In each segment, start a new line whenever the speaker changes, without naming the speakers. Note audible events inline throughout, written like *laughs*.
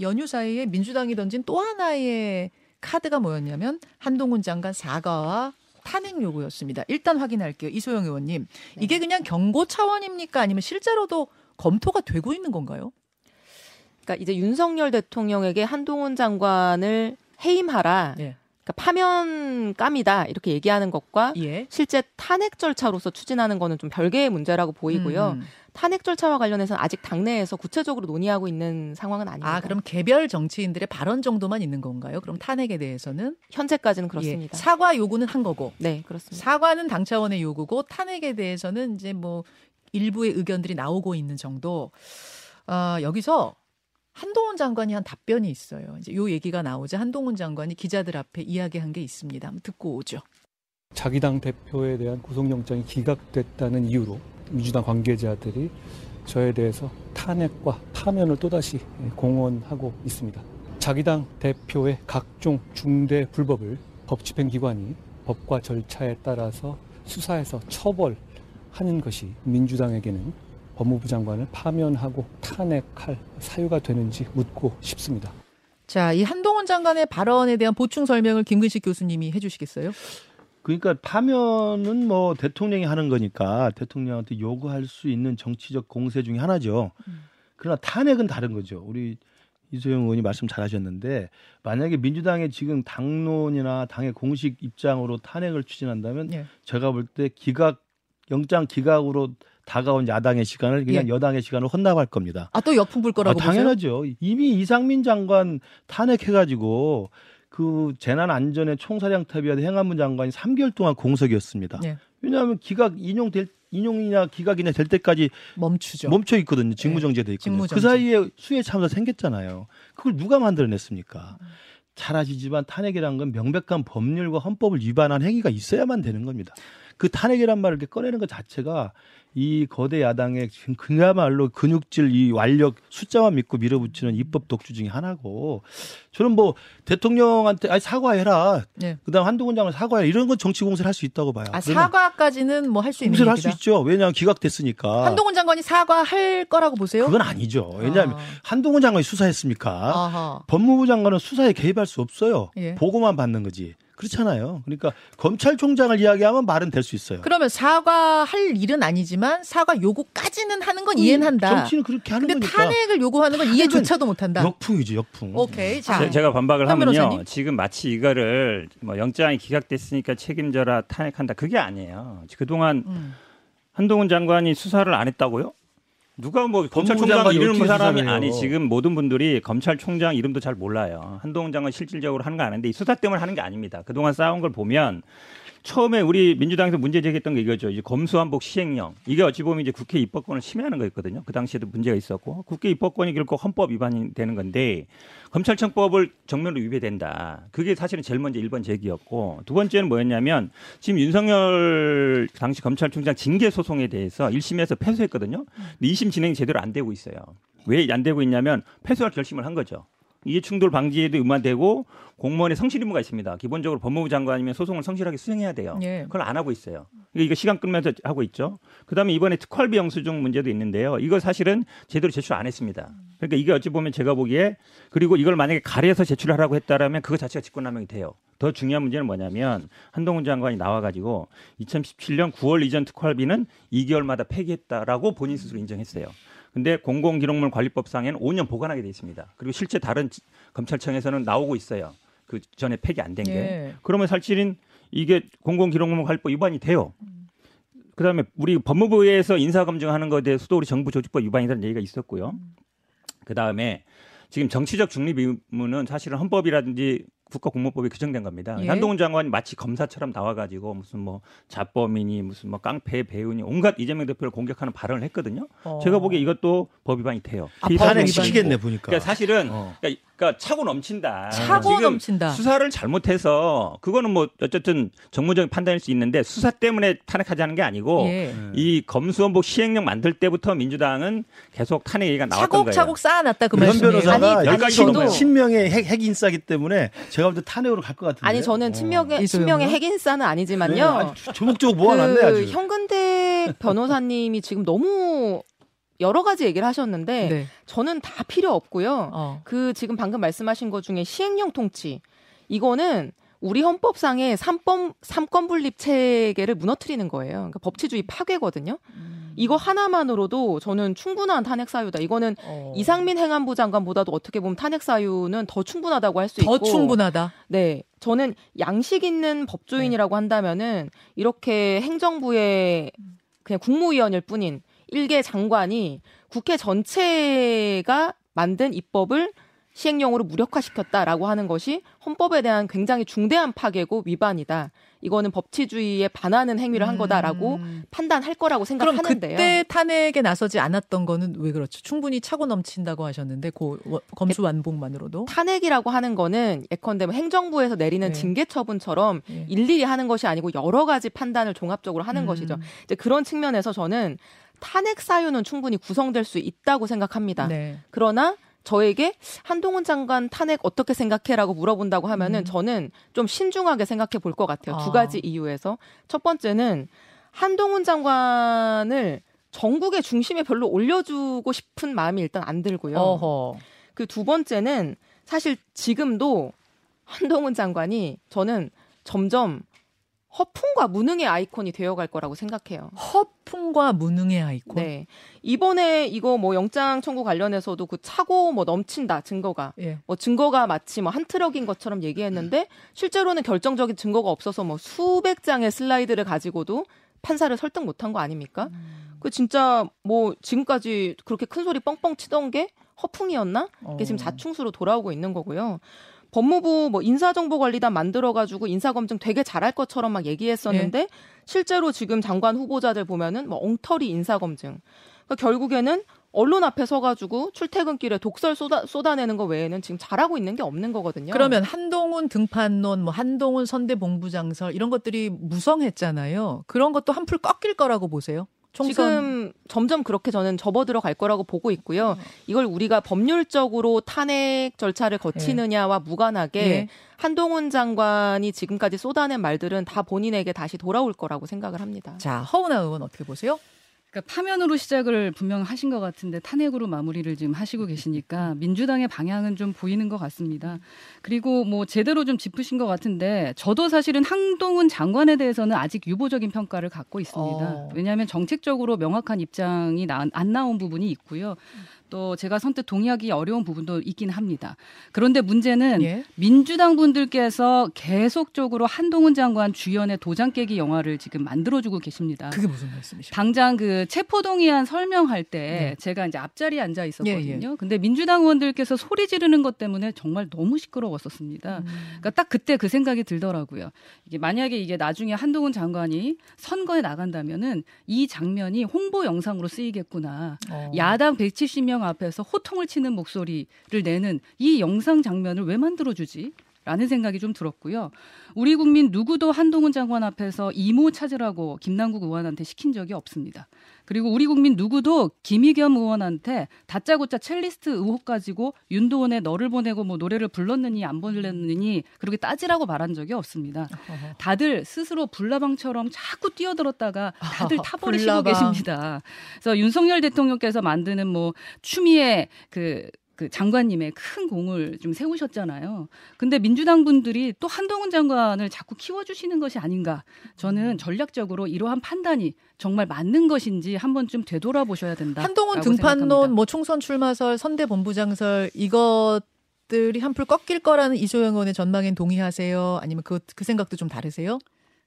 연휴 사이에 민주당이 던진 또 하나의 카드가 뭐였냐면 한동훈 장관 사과와 탄핵 요구였습니다. 일단 확인할게요. 이소영 의원님.
네.
이게 그냥 경고 차원입니까? 아니면 실제로도 검토가 되고 있는 건가요?
그러니까 이제 윤석열 대통령에게 한동훈 장관을 해임하라.
예.
그러니까 파면감이다 이렇게 얘기하는 것과
예.
실제 탄핵 절차로서 추진하는 거는 좀 별개의 문제라고 보이고요.
음.
탄핵 절차와 관련해서는 아직 당내에서 구체적으로 논의하고 있는 상황은 아닙니다.
아, 그럼 개별 정치인들의 발언 정도만 있는 건가요? 그럼 탄핵에 대해서는
현재까지는
예.
그렇습니다.
사과 요구는 한 거고
네, 그렇습니다.
사과는 당 차원의 요구고 탄핵에 대해서는 이제 뭐 일부의 의견들이 나오고 있는 정도. 아, 여기서 한동훈 장관이 한 답변이 있어요. 이제 요 얘기가 나오자 한동훈 장관이 기자들 앞에 이야기한 게 있습니다. 한번 듣고 오죠.
자기 당 대표에 대한 구속영장이 기각됐다는 이유로 민주당 관계자들이 저에 대해서 탄핵과 파면을 또다시 공언하고 있습니다. 자기 당 대표의 각종 중대 불법을 법집행기관이 법과 절차에 따라서 수사해서 처벌하는 것이 민주당에게는 법무부 장관을 파면하고 탄핵할 사유가 되는지 묻고 싶습니다.
자, 이 한동훈 장관의 발언에 대한 보충 설명을 김근식 교수님이 해주시겠어요?
그러니까 파면은 뭐 대통령이 하는 거니까 대통령한테 요구할 수 있는 정치적 공세 중에 하나죠. 그러나 탄핵은 다른 거죠. 우리 이소영 의원이 말씀 잘하셨는데 만약에 민주당의 지금 당론이나 당의 공식 입장으로 탄핵을 추진한다면
예.
제가 볼 때 기각 영장 기각으로 다가온 야당의 시간을 그냥
예.
여당의 시간을 혼납할 겁니다.
아, 또 역풍 불
아,
거라고 보세요?
당연하죠. 이미 이상민 장관 탄핵해가지고 그 재난안전의 총사령 탑이야 행안부 장관이 3개월 동안 공석이었습니다.
예.
왜냐하면 기각 인용될 인용이냐 기각이냐 될 때까지
멈추죠.
멈춰 있거든요. 직무정지돼 있거든요.
직무정지.
그 사이에 수해 참사 생겼잖아요. 그걸 누가 만들어냈습니까? 잘 아시지만 탄핵이란 건 명백한 법률과 헌법을 위반한 행위가 있어야만 되는 겁니다. 그 탄핵이란 말을 이렇게 꺼내는 것 자체가 이 거대 야당의 지금 그야말로 근육질 이 완력 숫자만 믿고 밀어붙이는 입법 독주 중에 하나고 저는 뭐 대통령한테 아니 사과해라.
예.
그다음 한동훈 장관 사과해 이런 건 정치 공세를 할 수 있다고 봐요.
아, 사과까지는 뭐 할 수 있는
공세를 할 수. 있죠. 왜냐하면 기각됐으니까.
한동훈 장관이 사과할 거라고 보세요?
그건 아니죠. 왜냐하면
아.
한동훈 장관이 수사했습니까?
아하.
법무부 장관은 수사에 개입할 수 없어요.
예.
보고만 받는 거지. 그렇잖아요. 그러니까 검찰총장을 이야기하면 말은 될 수 있어요.
그러면 사과할 일은 아니지만 사과 요구까지는 하는 건 이해는 한다.
정치는 그렇게 하는
근데
거니까.
탄핵을 요구하는 건 이해조차도 못 한다.
역풍이지 역풍.
오케이. 자,
제, 가 반박을
한
하면요.
변호사님?
지금 마치 이거를 뭐 영장이 기각됐으니까 책임져라 탄핵한다. 그게 아니에요. 그동안
음.
한동훈 장관이 수사를 안 했다고요? 누가 뭐 검찰총장 이름 사람이? 아니 지금 모든 분들이 검찰총장 이름도 잘 몰라요. 한동훈 장관 실질적으로 하는 거 아는데 이 수사 때문에 하는 게 아닙니다. 그동안 쌓아온 걸 보면 처음에 우리 민주당에서 문제 제기했던 게 이거죠. 이제 검수한복 시행령. 이게 어찌 보면 이제 국회 입법권을 침해하는 거였거든요. 그 당시에도 문제가 있었고 국회 입법권이 결국 헌법 위반이 되는 건데 검찰청법을 정면으로 위배된다. 그게 사실은 제일 먼저 1번 제기였고 두 번째는 뭐였냐면 지금 윤석열 당시 검찰총장 징계 소송에 대해서 1심에서 패소했거든요. 근데 2심 진행이 제대로 안 되고 있어요. 왜 안 되고 있냐면 패소할 결심을 한 거죠. 이해 충돌 방지에도 의무화되고 공무원의 성실 의무가 있습니다. 기본적으로 법무부 장관이면 소송을 성실하게 수행해야 돼요.
예.
그걸 안 하고 있어요. 이거, 이거 시간 끌면서 하고 있죠. 그다음에 이번에 특활비 영수증 문제도 있는데요. 이거 사실은 제대로 제출 안 했습니다. 그러니까 이게 어찌 보면 제가 보기에 그리고 이걸 만약에 가려서 제출하라고 했다라면 그거 자체가 직권남용이 돼요. 더 중요한 문제는 뭐냐면 한동훈 장관이 나와가지고 2017년 9월 이전 특활비는 2개월마다 폐기했다라고 본인 스스로 인정했어요. 근데 공공기록물 관리법상에는 5년 보관하게 돼 있습니다. 그리고 실제 다른 지- 검찰청에서는 나오고 있어요. 그 전에 폐기 안 된 게.
예.
그러면 사실은 이게 공공기록물 관리법 위반이 돼요. 그다음에 우리 법무부에서 인사 검증하는 것에 대해서도 우리 정부 조직법 위반이라는 얘기가 있었고요. 그다음에 지금 정치적 중립 의무는 사실은 헌법이라든지 국가공무법에 규정된 겁니다.
예.
한동훈 장관이 마치 검사처럼 나와가지고 무슨 뭐 자범이니 무슨 뭐 깡패 배우니 온갖 이재명 대표를 공격하는 발언을 했거든요.
어.
제가 보기에 이것도 법 위반이 돼요.
아, 이법
탄핵
위반.
시키겠네 보니까.
그러니까 사실은
어.
그러니까, 그러니까 차고 넘친다.
차고 넘친다.
수사를 잘못해서 그거는 뭐 어쨌든 정무적인 판단일 수 있는데 수사 때문에 탄핵하자는 게 아니고
예.
이 검수원복 시행령 만들 때부터 민주당은 계속 탄핵 얘기가 나왔던 거예요.
차곡차곡 쌓아놨다
그현
말씀이에요.
변호사가
아니,
여기까지
신-
넘어요.
신명의 핵, 핵 인싸기 때문에 제가 볼 때 탄핵으로 갈 것 같은데.
아니 저는 친명의
이소영은?
친명의 핵 인싸는 아니지만요.
네, 아니, 조목조목 모아놨네
그
아주.
현근택 변호사님이 지금 너무 여러 가지 얘기를 하셨는데
네.
저는 다 필요 없고요.
어.
그 지금 방금 말씀하신 것 중에 시행령 통치 이거는 우리 헌법상의 삼권 삼권 분립 체계를 무너뜨리는 거예요. 그러니까 법치주의 파괴거든요.
음.
이거 하나만으로도 저는 충분한 탄핵 사유다. 이거는
어.
이상민 행안부 장관보다도 어떻게 보면 탄핵 사유는 더 충분하다고 할 수 있고
더 충분하다.
네. 저는 양식 있는 법조인이라고 한다면은 이렇게 행정부의 그냥 국무위원일 뿐인 일개 장관이 국회 전체가 만든 입법을 시행령으로 무력화시켰다라고 하는 것이 헌법에 대한 굉장히 중대한 파괴고 위반이다. 이거는 법치주의에 반하는 행위를 한 거다라고
음.
판단할 거라고
그럼
생각하는데요.
그때 탄핵에 나서지 않았던 거는 왜 그렇죠? 충분히 차고 넘친다고 하셨는데 고 워- 검수 완봉만으로도
탄핵이라고 하는 거는 예컨대 뭐 행정부에서 내리는
네.
징계 처분처럼
예.
일일이 하는 것이 아니고 여러 가지 판단을 종합적으로 하는
음.
것이죠. 이제 그런 측면에서 저는 탄핵 사유는 충분히 구성될 수 있다고 생각합니다.
네.
그러나 저에게 한동훈 장관 탄핵 어떻게 생각해라고 물어본다고 하면은
음.
저는 좀 신중하게 생각해 볼 것 같아요.
아.
두 가지 이유에서 첫 번째는 한동훈 장관을 전국의 중심에 별로 올려주고 싶은 마음이 일단 안 들고요. 그 두 번째는 사실 지금도 한동훈 장관이 저는 점점 허풍과 무능의 아이콘이 되어갈 거라고 생각해요.
허풍과 무능의 아이콘.
네. 이번에 이거 뭐 영장 청구 관련해서도 그 차고 뭐 넘친다 증거가
예.
뭐 증거가 마치 뭐 한 트럭인 것처럼 얘기했는데 실제로는 결정적인 증거가 없어서 뭐 수백 장의 슬라이드를 가지고도 판사를 설득 못한 거 아닙니까?
음.
그 진짜 뭐 지금까지 그렇게 큰 소리 뻥뻥 치던 게 허풍이었나? 이게 지금
어.
자충수로 돌아오고 있는 거고요. 법무부 뭐 인사정보관리단 만들어가지고 인사검증 되게 잘할 것처럼 막 얘기했었는데
예.
실제로 지금 장관 후보자들 보면은 뭐 엉터리 인사검증. 그러니까 결국에는 언론 앞에 서가지고 출퇴근길에 독설 쏟아, 쏟아내는 거 외에는 지금 잘하고 있는 게 없는 거거든요.
그러면 한동훈 등판론, 뭐 한동훈 선대 봉부장설 이런 것들이 무성했잖아요. 그런 것도 한풀 꺾일 거라고 보세요. 총선
지금 점점 그렇게 저는 접어들어 갈 거라고 보고 있고요. 이걸 우리가 법률적으로 탄핵 절차를 거치느냐와 무관하게
예.
한동훈 장관이 지금까지 쏟아낸 말들은 다 본인에게 다시 돌아올 거라고 생각을 합니다.
자 허은하 의원 어떻게 보세요?
그러니까 파면으로 시작을 분명 하신 것 같은데 탄핵으로 마무리를 지금 하시고 계시니까 민주당의 방향은 좀 보이는 것 같습니다. 그리고 뭐 제대로 좀 짚으신 것 같은데 저도 사실은 한동훈 장관에 대해서는 아직 유보적인 평가를 갖고 있습니다.
어.
왜냐하면 정책적으로 명확한 입장이 나, 안 나온 부분이 있고요. 또 제가 선뜻 동의하기 어려운 부분도 있긴 합니다. 그런데 문제는
예.
민주당 분들께서 계속적으로 한동훈 장관 주연의 도장 깨기 영화를 지금 만들어주고 계십니다.
그게 무슨 말씀이십니까?
당장 그 체포동의안 설명할 때
네.
제가 이제 앞자리에 앉아 있었거든요.
예,
근데 민주당 의원들께서 소리 지르는 것 때문에 정말 너무 시끄러웠었습니다.
음.
그러니까 딱 그때 그 생각이 들더라고요. 이게 만약에 이게 나중에 한동훈 장관이 선거에 나간다면은 이 장면이 홍보 영상으로 쓰이겠구나.
어.
야당 170명 앞에서 호통을 치는 목소리를 내는 이 영상 장면을 왜 만들어주지? 라는 생각이 좀 들었고요. 우리 국민 누구도 한동훈 장관 앞에서 이모 찾으라고 김남국 의원한테 시킨 적이 없습니다. 그리고 우리 국민 누구도 김의겸 의원한테 다짜고짜 첼리스트 의혹 가지고 윤도원에 너를 보내고 뭐 노래를 불렀느니 안 불렀느니 그렇게 따지라고 말한 적이 없습니다. 다들 스스로 불나방처럼 자꾸 뛰어들었다가 다들
아, *laughs*
타버리시고
불나방.
계십니다. 그래서 윤석열 대통령께서 만드는 뭐 추미애 그, 그 장관님의 큰 공을 좀 세우셨잖아요. 근데 민주당 분들이 또 한동훈 장관을 자꾸 키워주시는 것이 아닌가.
음.
저는 전략적으로 이러한 판단이 정말 맞는 것인지 한번 좀 되돌아보셔야 된다.
한동훈 등판론, 뭐 총선 출마설, 선대 본부장설 이것 들이 한풀 꺾일 거라는 이소영 의원의 전망엔 동의하세요? 아니면 그, 그 생각도 좀 다르세요?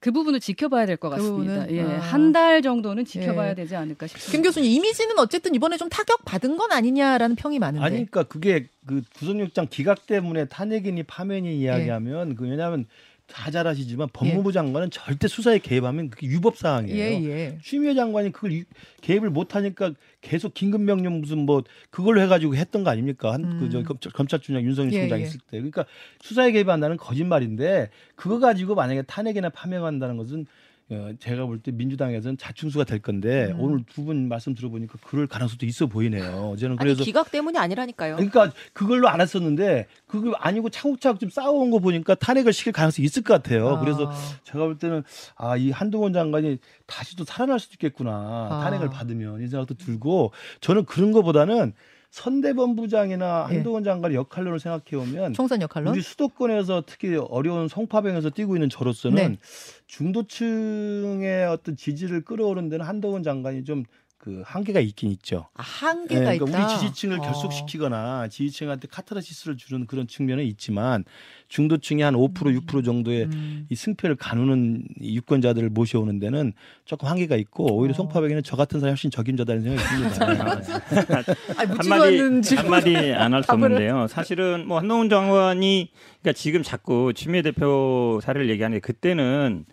그 부분을 지켜봐야
될것그
같습니다.
부분은?
예,
아.
한달 정도는 지켜봐야
예.
되지 않을까 싶습니다.
김 교수님 이미지는 어쨌든 이번에 좀 타격 받은 건 아니냐라는 평이 많은데.
아니 그러니까 그게 그 구속영장 기각 때문에 탄핵이니 파면이 이야기하면 그 왜냐하면 다잘 아시지만 법무부 장관은 절대 수사에 개입하면 그게 유법 사항이에요.
예, 예.
추미애 장관이 그걸 유- 개입을 못 하니까 계속 긴급 명령 무슨 뭐 그걸로 해가지고 했던 거 아닙니까? 한
음.
그저 검찰, 검찰 총장 윤석열
예,
총장
예.
있을 때. 그러니까 수사에 개입한다는 거짓말인데 그거 가지고 만약에 탄핵이나 파면한다는 것은 어, 제가 볼 때 민주당에서는 자충수가 될 건데
음.
오늘 두 분 말씀 들어보니까 그럴 가능성도 있어 보이네요. 저는
아니
그래서
기각 때문이 아니라니까요.
그러니까 그걸로 안 했었는데 그거 아니고 차곡차곡 좀 쌓아온 거 보니까 탄핵을 시킬 가능성이 있을 것 같아요.
아.
그래서 제가 볼 때는 아 이 한동훈 장관이 다시 또 살아날 수도 있겠구나
아.
탄핵을 받으면 이 생각도 들고 저는 그런 거보다는 선대본 부장이나
예.
한동훈 장관의 역할론을 생각해 보면
총선 역할로.
우리 수도권에서 특히 어려운 송파병에서 뛰고 있는 저로서는
네.
중도층의 어떤 지지를 끌어오는 데는 한동훈 장관이 좀 그 한계가 있긴 있죠.
아, 한계가
예, 그러니까
있다.
우리 지지층을
어.
결속시키거나 지지층한테 카타르시스를 주는 그런 측면은 있지만 중도층이 한 5% 6% 정도의
음.
이 승패를 가누는 이 유권자들을 모셔오는 데는 조금 한계가 있고 오히려
어.
송파병에는 저 같은 사람이 훨씬 적임자다는 생각이 듭니다. *laughs*
아니, 묻지도
한마디 한마디 안 할 수 없는데요. 사실은 뭐 한동훈 장관이 그러니까 지금 자꾸 추미애 대표 사례를 얘기하는데 그때는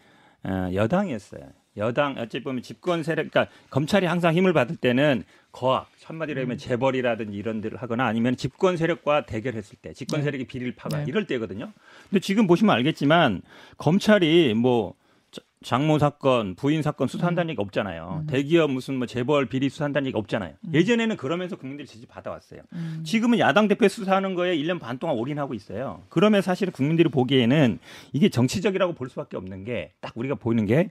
어, 여당이었어요. 여당 어찌 보면 집권 세력, 그러니까 검찰이 항상 힘을 받을 때는 거악, 한마디로
음.
하면 재벌이라든지 이런 데를 하거나 아니면 집권 세력과 대결했을 때, 집권
네.
세력이 비리를 파가
네.
이럴 때거든요. 근데 지금 보시면 알겠지만 검찰이 뭐 자- 장모 사건, 부인 사건 수사한다는 얘기 없잖아요.
음.
대기업 무슨 뭐 재벌 비리 수사한다는 얘기 없잖아요.
음.
예전에는 그러면서 국민들이 지지 받아왔어요.
음.
지금은 야당 대표 수사하는 거에 1년 반 동안 올인하고 있어요. 그러면 사실은 국민들이 보기에는 이게 정치적이라고 볼 수밖에 없는 게 딱 우리가 보이는 게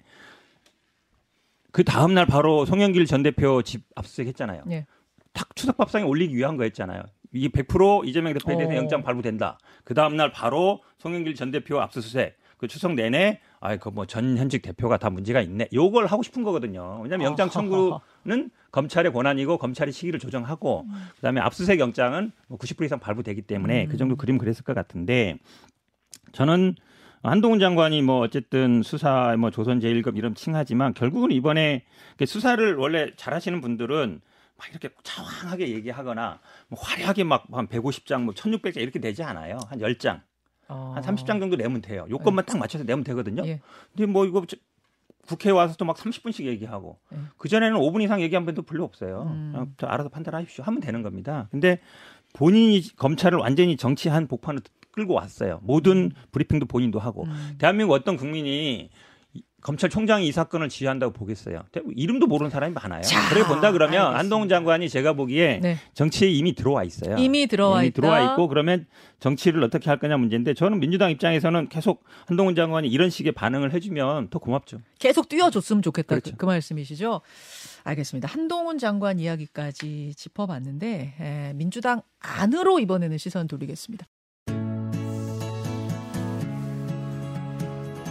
그 다음 날 바로 송영길 전 대표 집 압수수색 했잖아요.
예.
탁 추석 밥상에 올리기 위한 거였잖아요. 이게 100% 이재명 대표에 대해서
어.
영장 발부된다. 그 다음 날 바로 송영길 전 대표 압수수색. 그 추석 내내 아이 그뭐 전 현직 대표가 다 문제가 있네. 요걸 하고 싶은 거거든요. 왜냐하면 영장 청구는 검찰의 권한이고 검찰이 시기를 조정하고 그다음에 압수수색 영장은 뭐 90% 이상 발부되기 때문에 그 정도 그림 그랬을 것 같은데 저는 한동훈 장관이 뭐 어쨌든 수사 뭐 조선 제1급 이런 칭하지만 결국은 이번에 그 수사를 원래 잘하시는 분들은 막 이렇게 장황하게 얘기하거나 뭐 화려하게 막 한 150장 뭐 1600장 이렇게 되지 않아요. 한 10장,
어.
한 30장 정도 내면 돼요. 요것만 딱 맞춰서 내면 되거든요.
예.
근데 뭐 이거 저- 국회에 와서도 막 30분씩 얘기하고
예.
그전에는 5분 이상 얘기한 분도 별로 없어요.
음.
알아서 판단하십시오. 하면 되는 겁니다. 근데 본인이 검찰을 완전히 정치한 복판으로 끌고 왔어요. 모든 브리핑도 본인도 하고.
음.
대한민국 어떤 국민이 이- 검찰총장이 이 사건을 지휘한다고 보겠어요. 대- 이름도 모르는 사람이 많아요.
자,
그래 본다 그러면
알겠습니다.
한동훈 장관이 제가 보기에
네.
정치에 이미 들어와 있어요.
이미 들어와
이미. 들어와 있고 그러면 정치를 어떻게 할 거냐 문제인데 저는 민주당 입장에서는 계속 한동훈 장관이 이런 식의 반응을 해주면 더 고맙죠.
계속 뛰어줬으면 좋겠다.
그렇죠.
그, 그 말씀이시죠? 알겠습니다. 한동훈 장관 이야기까지 짚어봤는데 에, 민주당 안으로 이번에는 시선 돌리겠습니다.